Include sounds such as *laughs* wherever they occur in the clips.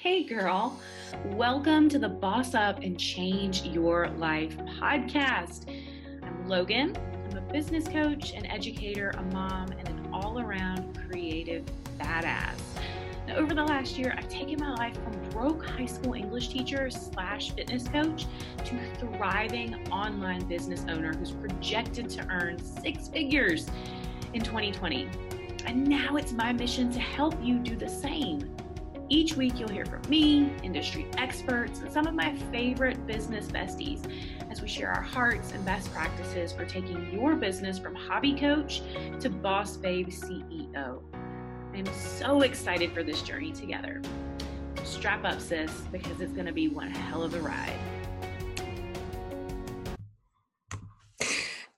Hey, girl. Welcome to the Boss Up and Change Your Life podcast. I'm Logan. I'm a business coach, an educator, a mom, and an all around creative badass. Now, over the last year, I've taken my life from broke high school English teacher slash fitness coach to thriving online business owner who's projected to earn six figures in 2020. And now it's my mission to help you do the same. Each week, you'll hear from me, industry experts, and some of my favorite business besties as we share our hearts and best practices for taking your business from hobby coach to boss babe CEO. I'm so excited for this journey together. Strap up, sis, because it's going to be one hell of a ride.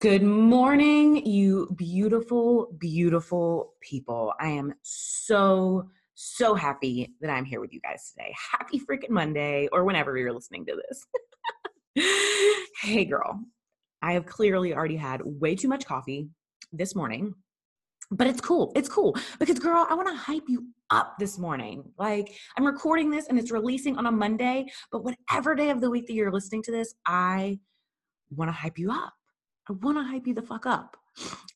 Good morning, you beautiful, beautiful people. I am so so happy that I'm here with you guys today. Happy freaking Monday, or whenever you're listening to this. *laughs* hey, girl, I have clearly already had way too much coffee this morning, but it's cool. It's cool because, girl, I want to hype you up this morning. Like, I'm recording this and it's releasing on a Monday, but whatever day of the week that you're listening to this, I want to hype you up. I want to hype you the fuck up.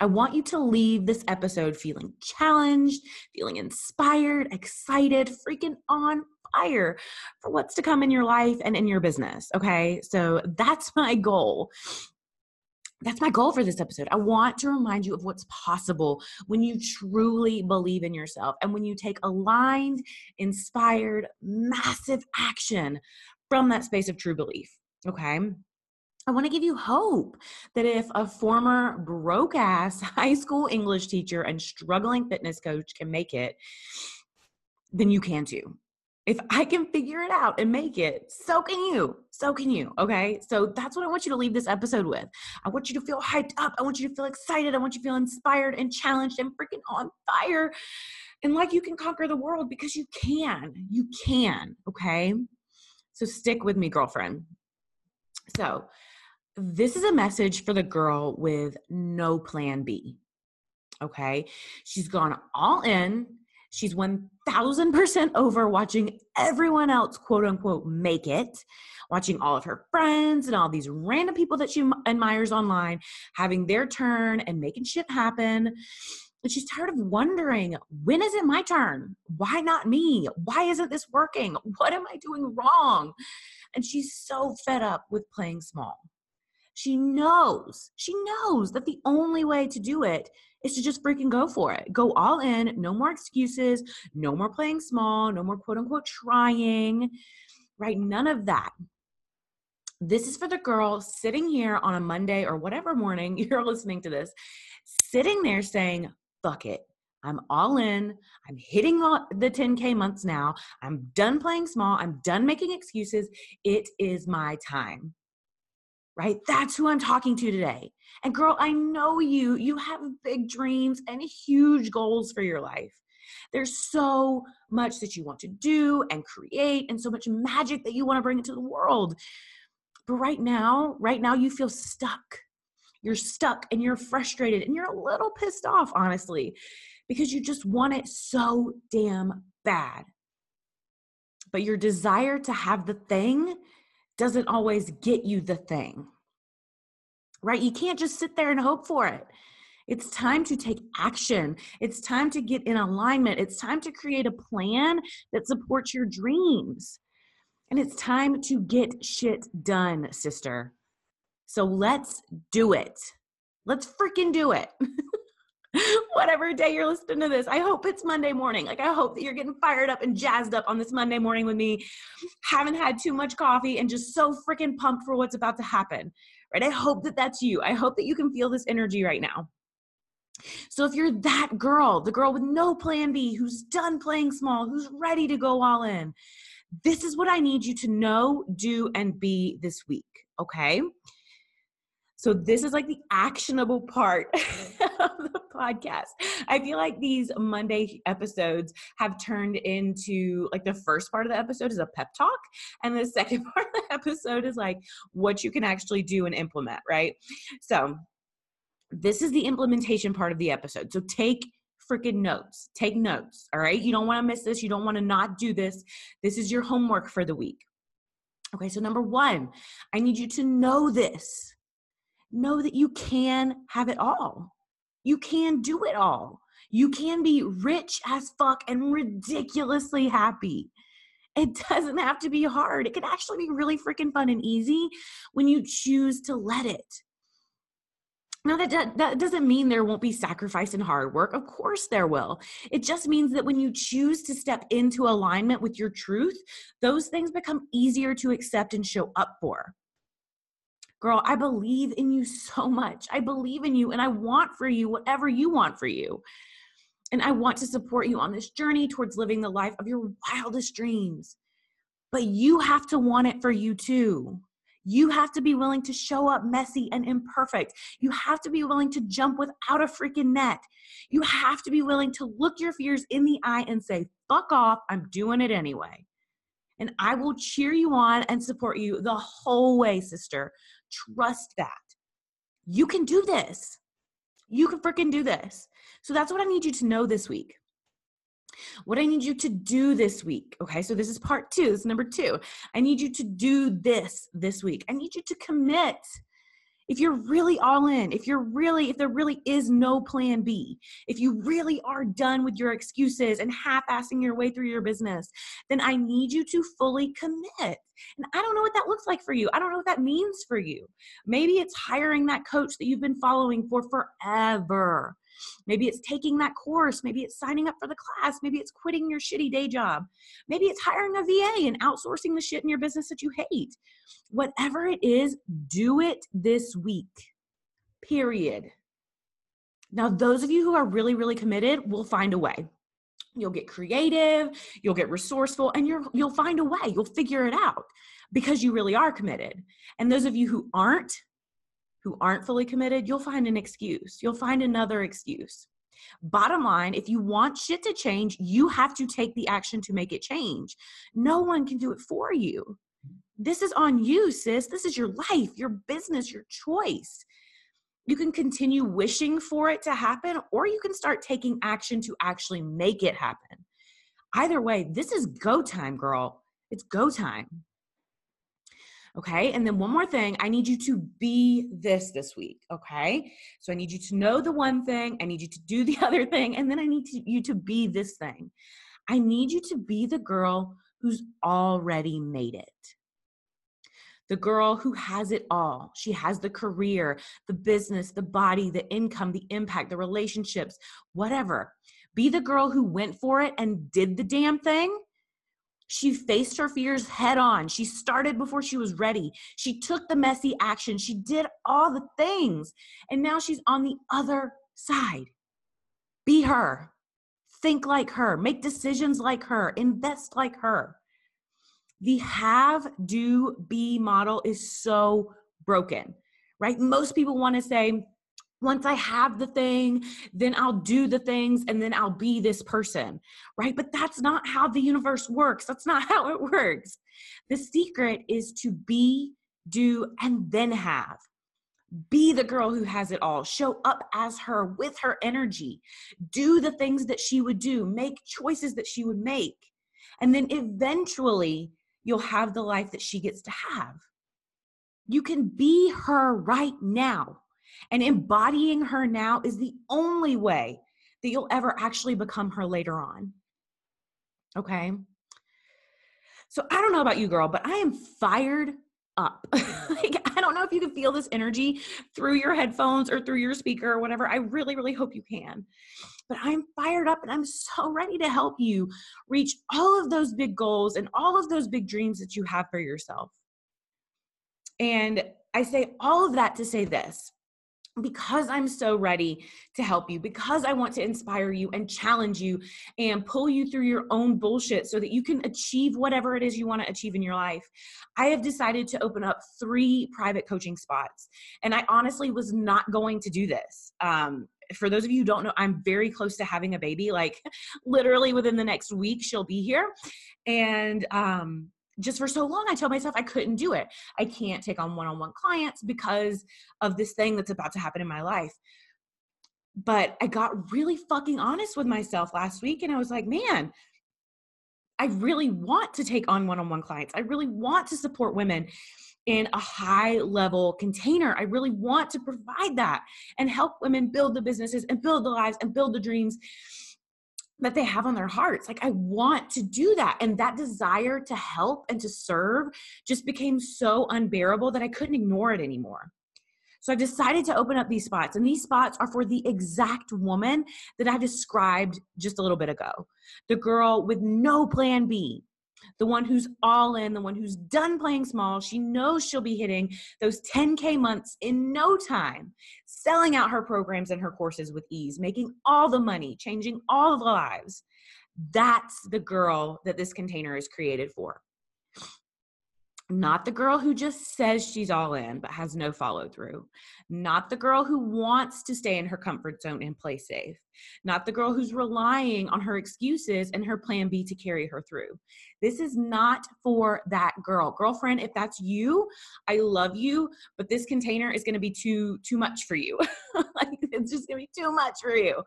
I want you to leave this episode feeling challenged, feeling inspired, excited, freaking on fire for what's to come in your life and in your business. Okay. So that's *laughs* my goal. That's my goal for this episode. I want to remind you of what's possible when you truly believe in yourself and when you take aligned, inspired, massive action from that space of true belief. Okay. I want to give you hope that if a former broke ass *laughs* high school English teacher and struggling fitness coach can make it, then you can too. If I can figure it out and make it, so can you. So can you. Okay. So that's what I want you to leave this episode with. I want you to feel hyped up. I want you to feel excited. I want you to feel inspired and challenged and freaking on fire. And like you can conquer the world because you can. You can. Okay. So stick with me, girlfriend. So, this is a message for the girl with no plan B. Okay. She's gone all in. She's 1000% over watching everyone else, quote unquote, make it, watching all of her friends and all these random people that she admires online having their turn and making shit happen. And she's tired of wondering, when is it my turn? Why not me? Why isn't this working? What am I doing wrong? And she's so fed up with playing small. She knows, she knows that the only way to do it is to just freaking go for it. Go all in, no more excuses, no more playing small, no more quote unquote trying, right? None of that. This is for the girl sitting here on a Monday or whatever morning *laughs* you're listening to this, sitting there saying, fuck it. I'm all in. I'm hitting the 10K months now. I'm done playing small. I'm done making excuses. It is my time right? That's who I'm talking to today. And girl, I know you. You have big dreams and huge goals for your life. There's so much that you want to do and create, and so much magic that you want to bring into the world. But right now, right now, you feel stuck. You're stuck and you're frustrated and you're a little pissed off, honestly, because you just want it so damn bad. But your desire to have the thing doesn't always get you the thing, right? You can't just sit there and hope for it. It's time to take action. It's time to get in alignment. It's time to create a plan that supports your dreams. And it's time to get shit done, sister. So let's do it. Let's freaking do it. *laughs* *laughs* whatever day you're listening to this. I hope it's Monday morning. Like, I hope that you're getting fired up and jazzed up on this Monday morning with me. Haven't had too much coffee and just so freaking pumped for what's about to happen. Right? I hope that that's you. I hope that you can feel this energy right now. So, if you're that girl, the girl with no plan B, who's done playing small, who's ready to go all in, this is what I need you to know, do, and be this week. Okay. So this is like the actionable part *laughs* of the podcast. I feel like these Monday episodes have turned into like the first part of the episode is a pep talk and the *laughs* second part of the episode is like what you can actually do and implement, right? So this is the implementation part of the episode. So take freaking notes. Take notes, all right? You don't want to miss this. You don't want to not do this. This is your homework for the week. Okay, so number one, I need you to know this. Know that you can have it all. You can do it all. You can be rich as fuck and ridiculously happy. It *laughs* doesn't have to be hard. It can actually be really freaking fun and easy when you choose to let it. Now, that, that doesn't mean there won't be sacrifice and hard work. Of course, there will. It just means that when you choose to step into alignment with your truth, those things become easier to accept and show up for. Girl, I believe in you so *laughs* much. I believe in you and I want for you whatever you want for you. And I want to support you on this journey towards living the life of your wildest dreams. But you have to want it for you too. You have to be willing to show up messy and imperfect. You have to be willing to jump without a freaking net. You have to be willing to look your fears in the eye and say, fuck off, I'm doing it anyway. And I will cheer you on and support you the whole way, sister. Trust that. You can do this. You can freaking do this. So that's what I need you to know this week. What I need you to do this week. Okay, so this is part two. This is number two. I need you to do this this week. I need you to commit. If you're really all in, if you're really, if there really is no plan B, if you really are done with your excuses and half assing your way through your business, then I need you to fully commit. And I don't know what that looks like for you. I don't know what that means for you. Maybe it's hiring that coach that you've been following for forever. Maybe it's taking that course. Maybe it's signing up for the class. Maybe it's quitting your shitty day job. Maybe it's hiring a VA and outsourcing the shit in your business that you hate. Whatever it is, do it this week. Period. Now, those of you who are really, really committed will find a way. You'll get creative, you'll get resourceful, and you're, you'll find a way. You'll figure it out because you really are committed. And those of you who aren't, who aren't fully committed, you'll find an excuse. You'll find another excuse. Bottom line, if you want shit to change, you have to take the action to make it change. No one can do it for you. This is on you, sis. This is your life, your business, your choice. You can continue wishing for it to happen, or you can start taking action to actually make it happen. Either way, this is go time, girl. It's go time. Okay. And then one more thing I need you to be this this week. Okay. So I need you to know the one thing, I need you to do the *laughs* other thing, and then I need to, you to be this thing. I need you to be the girl who's already made it. The girl who has it all. She has the career, the business, the body, the income, the impact, the relationships, whatever. Be the girl who went for it and did the damn thing she faced her fears head on. She started before she was ready. She took the messy action. She did all the things. And now she's on the other side. Be her. Think like her. Make decisions like her. Invest like her. The have, do, be model is so broken, right? Most people want to say, once I have the thing, then I'll do the things and then I'll be this person, right? But that's not how the universe works. That's not *laughs* how it works. The secret is to be, do, and then have. Be the girl who has it all. Show up as her with her energy. Do the things that she would do. Make choices that she would make. And then eventually, you'll have the life that she gets to have. You can be her right now. And embodying her now is the only way that you'll ever actually become her later on. Okay. So I don't know about you, girl, but I am fired up. *laughs* like, I don't know if you can feel this energy through your headphones or through your speaker or whatever. I really, really hope you can. But I'm fired up and I'm so ready to help you reach all of those big goals and all of those big dreams that you have for yourself. And I say all of that to say this because I'm so ready to help you, because I want to inspire you and challenge you and pull you through your own bullshit so that you can achieve whatever it is you want to achieve in your life, I have decided to open up three private coaching spots. And I honestly was not going to do this. Um, for those of you who don't know, I'm very close to having a baby. Like *laughs* literally within the next week, she'll be here. And um, just for so long, I told myself I couldn't do it. I can't take on one on one clients because of this thing that's about to happen in my life. but I got really fucking honest with myself last week and I was like, man, I really want to take on one on one clients. I really want to support women in a high level container. I really want to provide that and help women build the businesses and build the lives and build the dreams that they have on their hearts. Like, I want to do that. And that desire to help and to serve just became so unbearable that I couldn't ignore it anymore. So I decided to open up these spots, and these spots are for the exact woman that I described just a little bit ago the girl with no plan B, the one who's all in, the one who's done playing small. She knows she'll be hitting those 10K months in no time, selling out her programs and her courses with ease, making all the money, changing all the lives. That's the girl that this container is created for not the girl who just says she's all in but has no follow through not the girl who wants to stay in her comfort zone and play safe not the girl who's relying on her excuses and her plan b to carry her through. This is not for that girl. Girlfriend if that's you i love you but this container is going to be too too much for you. *laughs* Like it's just going to be too much for you.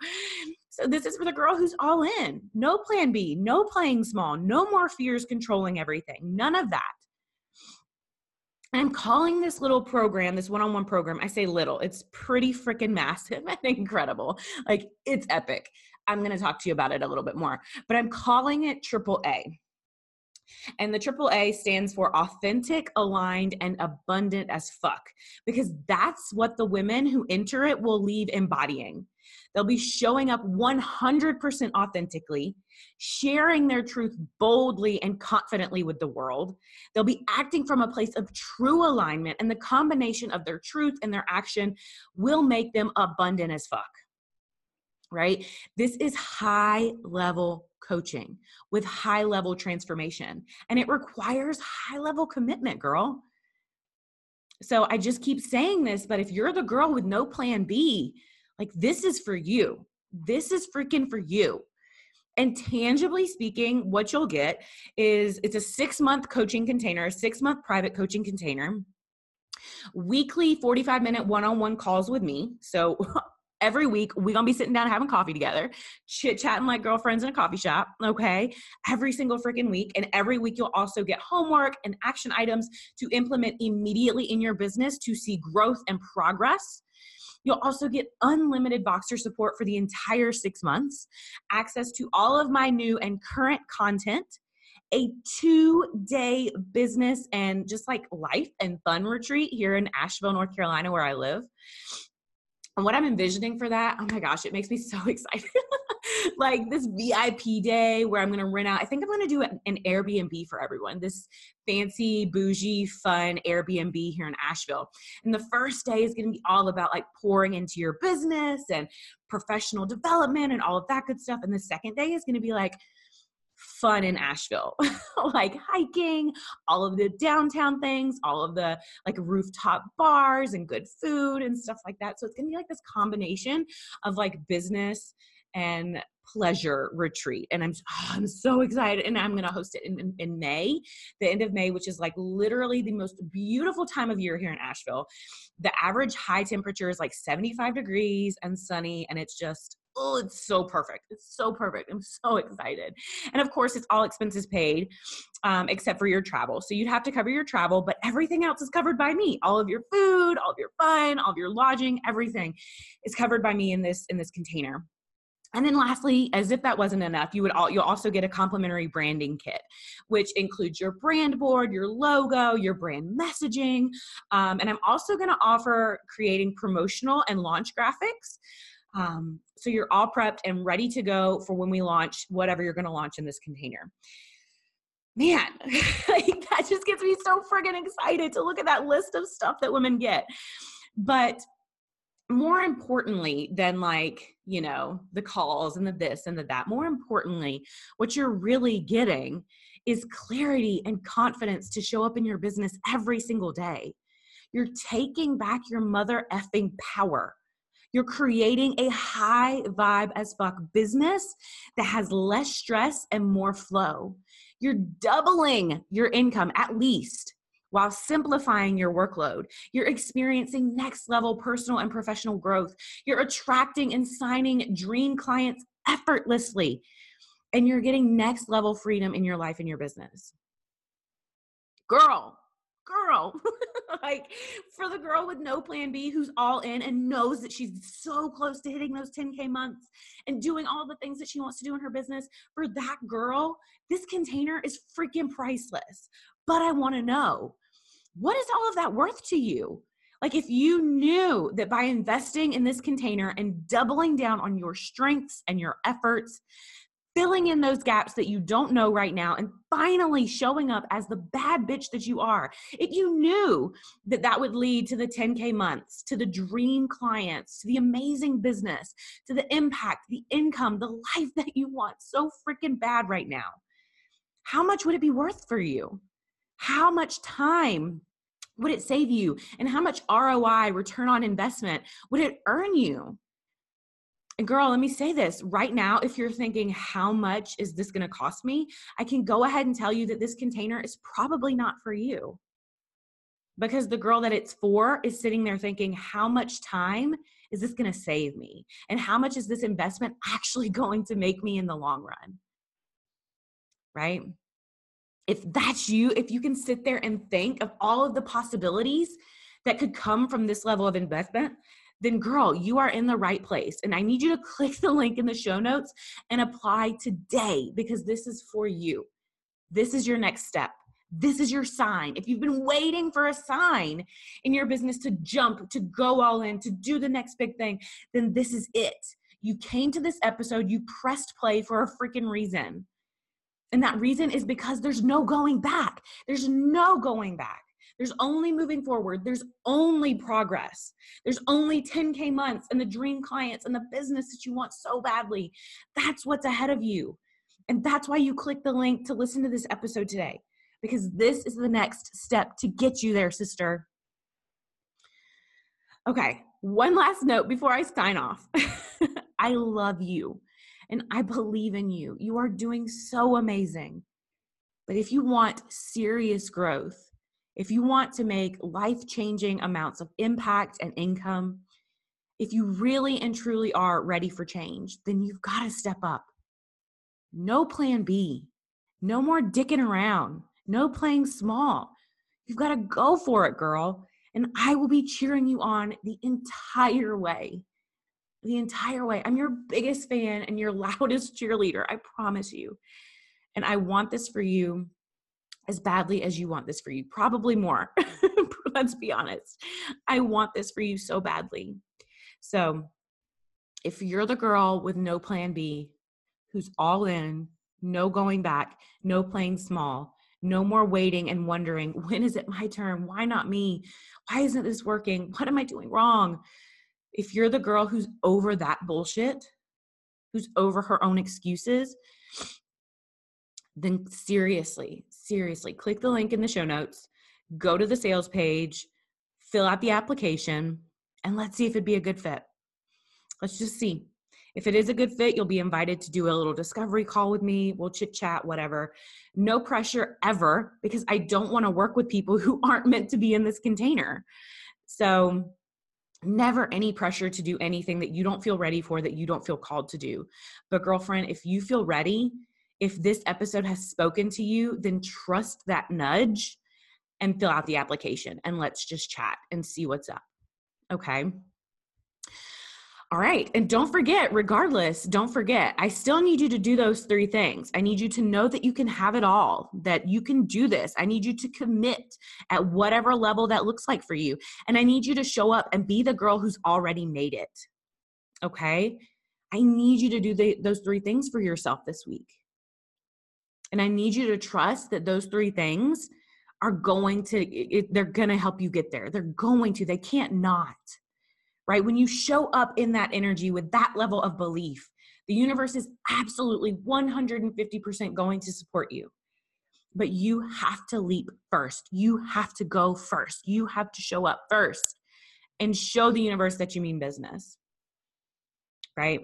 So this is for the girl who's all in. No plan b no playing small no more fears controlling everything none of that I'm calling this little program, this one on one program, I say little, it's pretty freaking massive *laughs* and incredible. Like it's epic. I'm going to talk to you about it a little bit more, but I'm calling it Triple A. And the triple A stands for authentic, aligned, and abundant as fuck, because that's what the women who enter it will leave embodying. They'll be showing up 100% authentically, sharing their truth boldly and confidently with the world. They'll be acting from a place of true alignment, and the combination of their truth and their action will make them abundant as fuck. Right? This is high level coaching with high level transformation, and it requires high level commitment, girl. So I just keep saying this, but if you're the girl with no plan B, like, this is for you. This is freaking for you. And tangibly speaking, what you'll get is it's a six month coaching container, a six month private coaching container, weekly 45 minute one on one calls with me. So *laughs* every week we're gonna be sitting down having coffee together chit chatting like girlfriends in a coffee shop okay every single freaking week and every week you'll also get homework and action items to implement immediately in your business to see growth and progress You'll also get unlimited Voxer support for the entire six months, access to all of my new and current content, a two day business and just like life and fun retreat here in Asheville, North Carolina, where I live. And what I'm envisioning for that, oh my gosh, it makes me so *laughs* excited. like this VIP day where I'm going to rent out. I think I'm going to do an Airbnb for everyone. This fancy, bougie, fun Airbnb here in Asheville. And the first day is going to be all about like pouring into your business and professional development and all of that good stuff. And the second day is going to be like, fun in Asheville, *laughs* like hiking, all of the downtown things, all of the like rooftop bars and good food and stuff like that. So it's gonna be like this combination of like business and pleasure retreat. And i'm oh, i'm so excited and i'm going to host it in, in, in, may the end of may which is like literally the most beautiful time of year here in asheville. The average high temperature is like 75 degrees and sunny and it's just oh it's so perfect it's so perfect i'm so excited and of course it's all expenses paid um, except for your travel so you'd have to cover your travel but everything else is covered by me all of your food all of your fun all of your lodging everything is covered by me in this in this container and then lastly, as if that wasn't enough, you would all you'll also get a complimentary branding kit, which includes your brand board, your logo, your brand messaging. Um, and I'm also going to offer creating promotional and launch graphics. Um, so you're all prepped and ready to go for when we launch whatever you're going to launch in this container. Man, *laughs* like, that just gets me so friggin' excited to look at that list of stuff that women get. But more importantly than like you know the calls and the this and the that more importantly what you're really getting is clarity and confidence to show up in your business every single day you're taking back your mother effing power you're creating a high vibe as fuck business that has less stress and more flow you're doubling your income at least while simplifying your workload. You're experiencing next level personal and professional growth. You're attracting and signing dream clients effortlessly. And you're getting next level freedom in your life and your business. Girl, girl. *laughs* like for the girl with no plan B who's all in and knows that she's so close to hitting those 10K months and doing all the things that she wants to do in her business, for that girl, this container is freaking priceless. But I want to know what is all of that worth to you? Like, if you knew that by investing in this container and doubling down on your strengths and your efforts, filling in those gaps that you don't know right now and finally showing up as the bad bitch that you are. If you knew that that would lead to the 10K months, to the dream clients, to the amazing business, to the impact, the income, the life *laughs* that you want so freaking bad right now, how much would it be worth for you? How much time would it save you? And how much ROI, return on investment, would it earn you? And girl, let me say this right now. If you're thinking, how much is this going to cost me? I can go ahead and tell you that this container is probably not for you. Because the girl that it's for is sitting there thinking, how much time is this going to save me? And how much is this investment actually *laughs* going to make me in the long run? Right? If that's you, if you can sit there and think of all of the possibilities that could come from this level of investment, then girl, you are in the right place. And I need you to *laughs* click the link in the show notes and apply today because this is for you. This is your next step. This is your sign. If you've been waiting for a sign in your business to jump, to go all in, to do the next big thing, then this is it. You came to this episode, you pressed play for a freaking reason. And that reason is because there's no going back. There's no going back. There's only moving forward. There's only progress. There's only 10K months and the dream clients and the business that you want so badly. That's what's ahead of you. And that's why you click the link to listen to this episode today, because this is the next step to get you there, sister. Okay, one last note before I sign off. *laughs* I love you and I believe in you. You are doing so amazing. But if you want serious growth, if you want to make life changing amounts of impact and income, if you really and truly are ready for change, then you've got to step up. No plan B. No more dicking around. No playing small. You've got to go for it, girl. And I will be cheering you on the entire way. The entire way. I'm your biggest fan and your *laughs* loudest cheerleader. I promise you. And I want this for you as badly as you want this for you, probably more. *laughs* Let's be honest. I want this for you so badly. So, if you're the girl with no plan B, who's all in, no going back, no playing small, no more waiting and wondering, when is it my turn? Why not me? Why isn't this working? What am I doing wrong? If you're the girl who's over that bullshit, who's over her own excuses, then seriously, seriously, click the link in the show notes, go to the sales page, fill out the application, and let's see if it'd be a good fit. Let's just see. If it is a good fit, you'll be invited to do a little discovery call with me. We'll chit chat, whatever. No pressure ever, because I don't want to work with people who aren't meant to be in this container. So, never any pressure to do anything that you don't feel ready for, that you don't feel called to do. But, girlfriend, if you feel ready, if this episode has spoken to you, then trust that nudge and fill out the application and let's just chat and see what's up. Okay. All right. And don't forget, regardless, don't forget, I still need you to do those three things. I need you to know that you can have it all, that you can do this. I need you to commit at whatever level that looks like for you. And I need you to show up and be the girl who's already made it. Okay. I need you to do the, those three things for yourself this week. And I need you to trust that those three things are going to, it, they're going to help you get there. They're going to, they can't not, right? When you show up in that energy with that level of belief, the universe is absolutely 150% going to support you. But you have to leap first. You have to go first. You have to show up first and show the universe that you mean business. Right?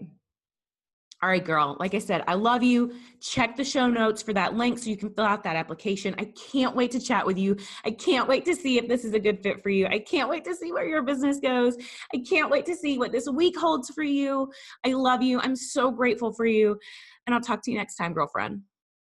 All right, girl. Like I said, I love you. Check the show notes for that link so you can fill out that application. I can't wait to chat with you. I can't wait to see if this is a good fit for you. I can't wait to see where your business goes. I can't wait to see what this week holds for you. I love you. I'm so grateful for you. And I'll talk to you next time, girlfriend.